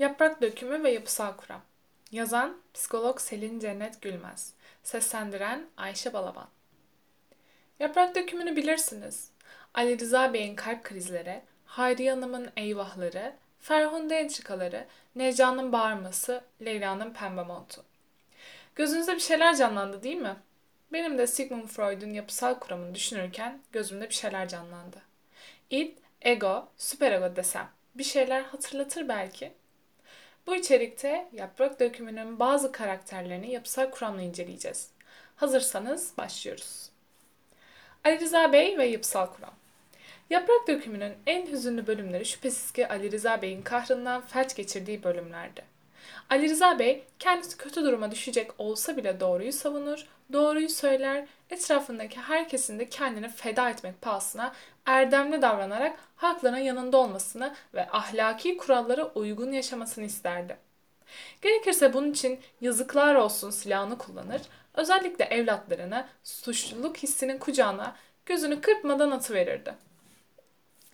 Yaprak Dökümü ve Yapısal Kuram Yazan Psikolog Selin Cennet Gülmez Seslendiren Ayşe Balaban Yaprak Dökümünü bilirsiniz. Ali Rıza Bey'in kalp krizleri, Hayriye Hanım'ın eyvahları, Ferhunde entrikaları, Necla'nın bağırması, Leyla'nın pembe montu. Gözünüzde bir şeyler canlandı değil mi? Benim de Sigmund Freud'un yapısal kuramını düşünürken gözümde bir şeyler canlandı. İd, ego, süperego desem bir şeyler hatırlatır belki. Bu içerikte yaprak dökümünün bazı karakterlerini yapısal kuramla inceleyeceğiz. Hazırsanız başlıyoruz. Ali Rıza Bey ve yapısal kuram. Yaprak dökümünün en hüzünlü bölümleri şüphesiz ki Ali Rıza Bey'in kahrından felç geçirdiği bölümlerdi. Ali Rıza Bey kendisi kötü duruma düşecek olsa bile doğruyu savunur, doğruyu söyler, etrafındaki herkesin de kendini feda etmek pahasına erdemli davranarak hakların yanında olmasını ve ahlaki kurallara uygun yaşamasını isterdi. Gerekirse bunun için yazıklar olsun silahını kullanır, özellikle evlatlarını suçluluk hissinin kucağına gözünü kırpmadan atıverirdi.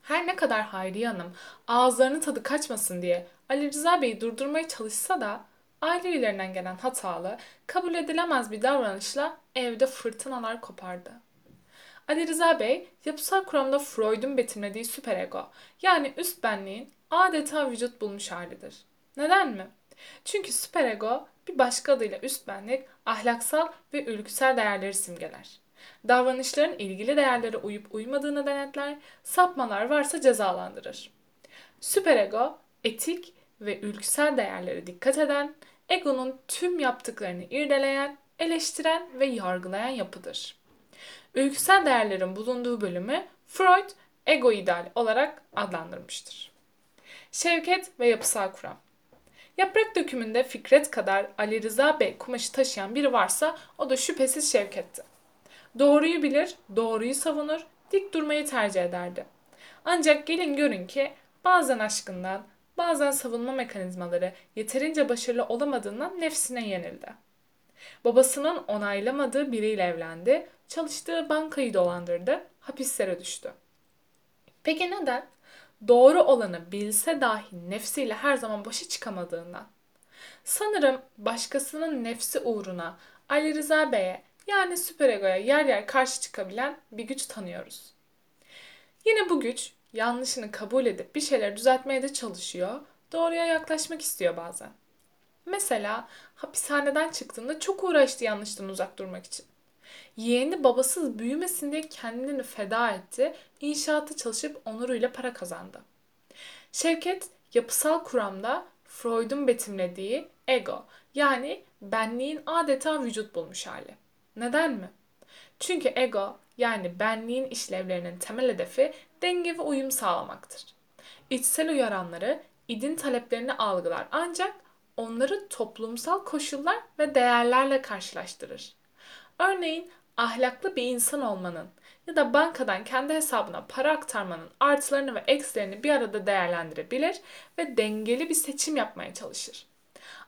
Her ne kadar Hayriye Hanım ağızlarının tadı kaçmasın diye Ali Rıza Bey'i durdurmaya çalışsa da aile üyelerinden gelen hatalı, kabul edilemez bir davranışla evde fırtınalar kopardı. Ali Rıza Bey, yapısal kuramda Freud'un betimlediği süperego, yani üst benliğin adeta vücut bulmuş halidir. Neden mi? Çünkü süperego bir başka adıyla üst benlik ahlaksal ve ülküsel değerleri simgeler. Davranışların ilgili değerlere uyup uymadığını denetler, sapmalar varsa cezalandırır. Süperego, etik ve ülküsel değerlere dikkat eden, egonun tüm yaptıklarını irdeleyen, eleştiren ve yargılayan yapıdır. Ülküsel değerlerin bulunduğu bölümü Freud ego ideal olarak adlandırmıştır. Şevket ve yapısal kuram. Yaprak dökümünde Fikret kadar Ali Rıza Bey kumaşı taşıyan biri varsa o da şüphesiz Şevket'ti. Doğruyu bilir, doğruyu savunur, dik durmayı tercih ederdi. Ancak gelin görün ki bazen aşkından, bazen savunma mekanizmaları yeterince başarılı olamadığından nefsine yenildi. Babasının onaylamadığı biriyle evlendi, çalıştığı bankayı dolandırdı, hapislere düştü. Peki neden? Doğru olanı bilse dahi nefsiyle her zaman başa çıkamadığından. Sanırım başkasının nefsi uğruna Ali Rıza Bey'e yani süperegoya yer yer karşı çıkabilen bir güç tanıyoruz. Yine bu güç yanlışını kabul edip bir şeyler düzeltmeye de çalışıyor, doğruya yaklaşmak istiyor bazen. Mesela hapishaneden çıktığında çok uğraştı yanlıştan uzak durmak için. Yeğeni babasız büyümesin diye kendini feda etti, inşaatı çalışıp onuruyla para kazandı. Şevket yapısal kuramda Freud'un betimlediği ego yani benliğin adeta vücut bulmuş hali. Neden mi? Çünkü ego yani benliğin işlevlerinin temel hedefi denge ve uyum sağlamaktır. İçsel uyaranları, idin taleplerini algılar ancak onları toplumsal koşullar ve değerlerle karşılaştırır. Örneğin ahlaklı bir insan olmanın ya da bankadan kendi hesabına para aktarmanın artılarını ve eksilerini bir arada değerlendirebilir ve dengeli bir seçim yapmaya çalışır.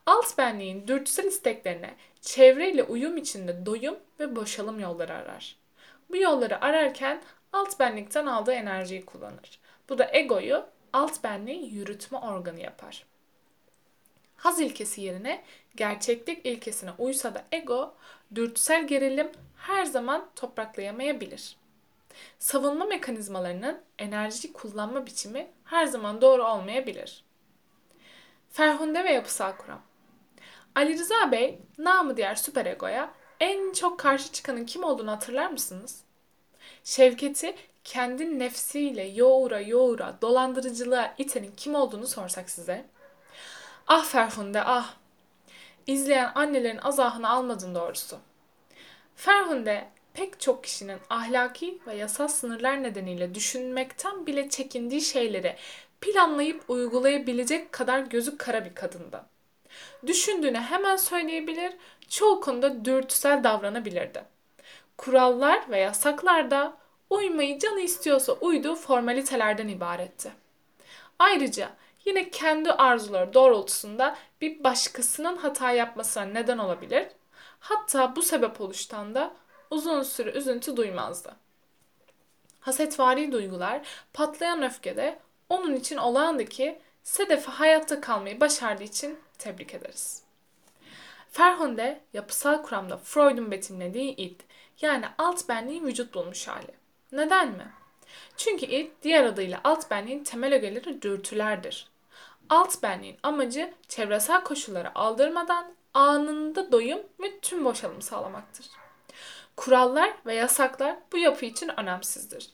Alt benliğin dürtüsel isteklerine çevreyle uyum içinde doyum ve boşalım yolları arar. Bu yolları ararken alt benlikten aldığı enerjiyi kullanır. Bu da egoyu alt benliğin yürütme organı yapar. Haz ilkesi yerine gerçeklik ilkesine uysa da ego, dürtüsel gerilim her zaman topraklayamayabilir. Savunma mekanizmalarının enerji kullanma biçimi her zaman doğru olmayabilir. Ferhunde ve yapısal kuram. Ali Rıza Bey, namı diğer süperegoya en çok karşı çıkanın kim olduğunu hatırlar mısınız? Şevket'i kendi nefsiyle yoğura yoğura dolandırıcılığa itenin kim olduğunu sorsak size. Ah Ferhunde ah. İzleyen annelerin azahını almadın doğrusu. Ferhunde pek çok kişinin ahlaki ve yasal sınırlar nedeniyle düşünmekten bile çekindiği şeyleri planlayıp uygulayabilecek kadar gözü kara bir kadındı. Düşündüğünü hemen söyleyebilir, çoğu konuda dürtüsel davranabilirdi. Kurallar ve yasaklar da uymayı canı istiyorsa uyduğu formalitelerden ibaretti. Ayrıca yine kendi arzuları doğrultusunda bir başkasının hata yapmasına neden olabilir. Hatta bu sebep oluştan da uzun süre üzüntü duymazdı. Hasetvari duygular patlayan öfkede onun için olağandı ki Sedef'i hayatta kalmayı başardığı için tebrik ederiz. Ferhunde yapısal kuramda Freud'un betimlediği id yani alt benliğin vücut bulmuş hali. Neden mi? Çünkü id diğer adıyla alt benliğin temel ögeleri dürtülerdir. Alt benliğin amacı çevresel koşulları aldırmadan anında doyum ve tüm boşalım sağlamaktır. Kurallar ve yasaklar bu yapı için önemsizdir.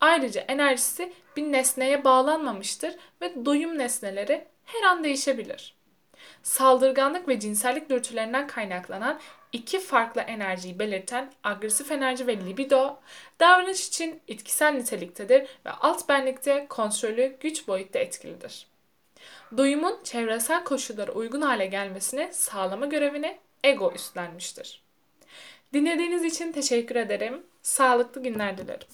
Ayrıca enerjisi bir nesneye bağlanmamıştır ve doyum nesneleri her an değişebilir. Saldırganlık ve cinsellik dürtülerinden kaynaklanan iki farklı enerjiyi belirten agresif enerji ve libido, davranış için etkisel niteliktedir ve alt benlikte kontrolü güç boyutta etkilidir. Doyumun çevresel koşullara uygun hale gelmesini sağlama görevini ego üstlenmiştir. Dinlediğiniz için teşekkür ederim. Sağlıklı günler dilerim.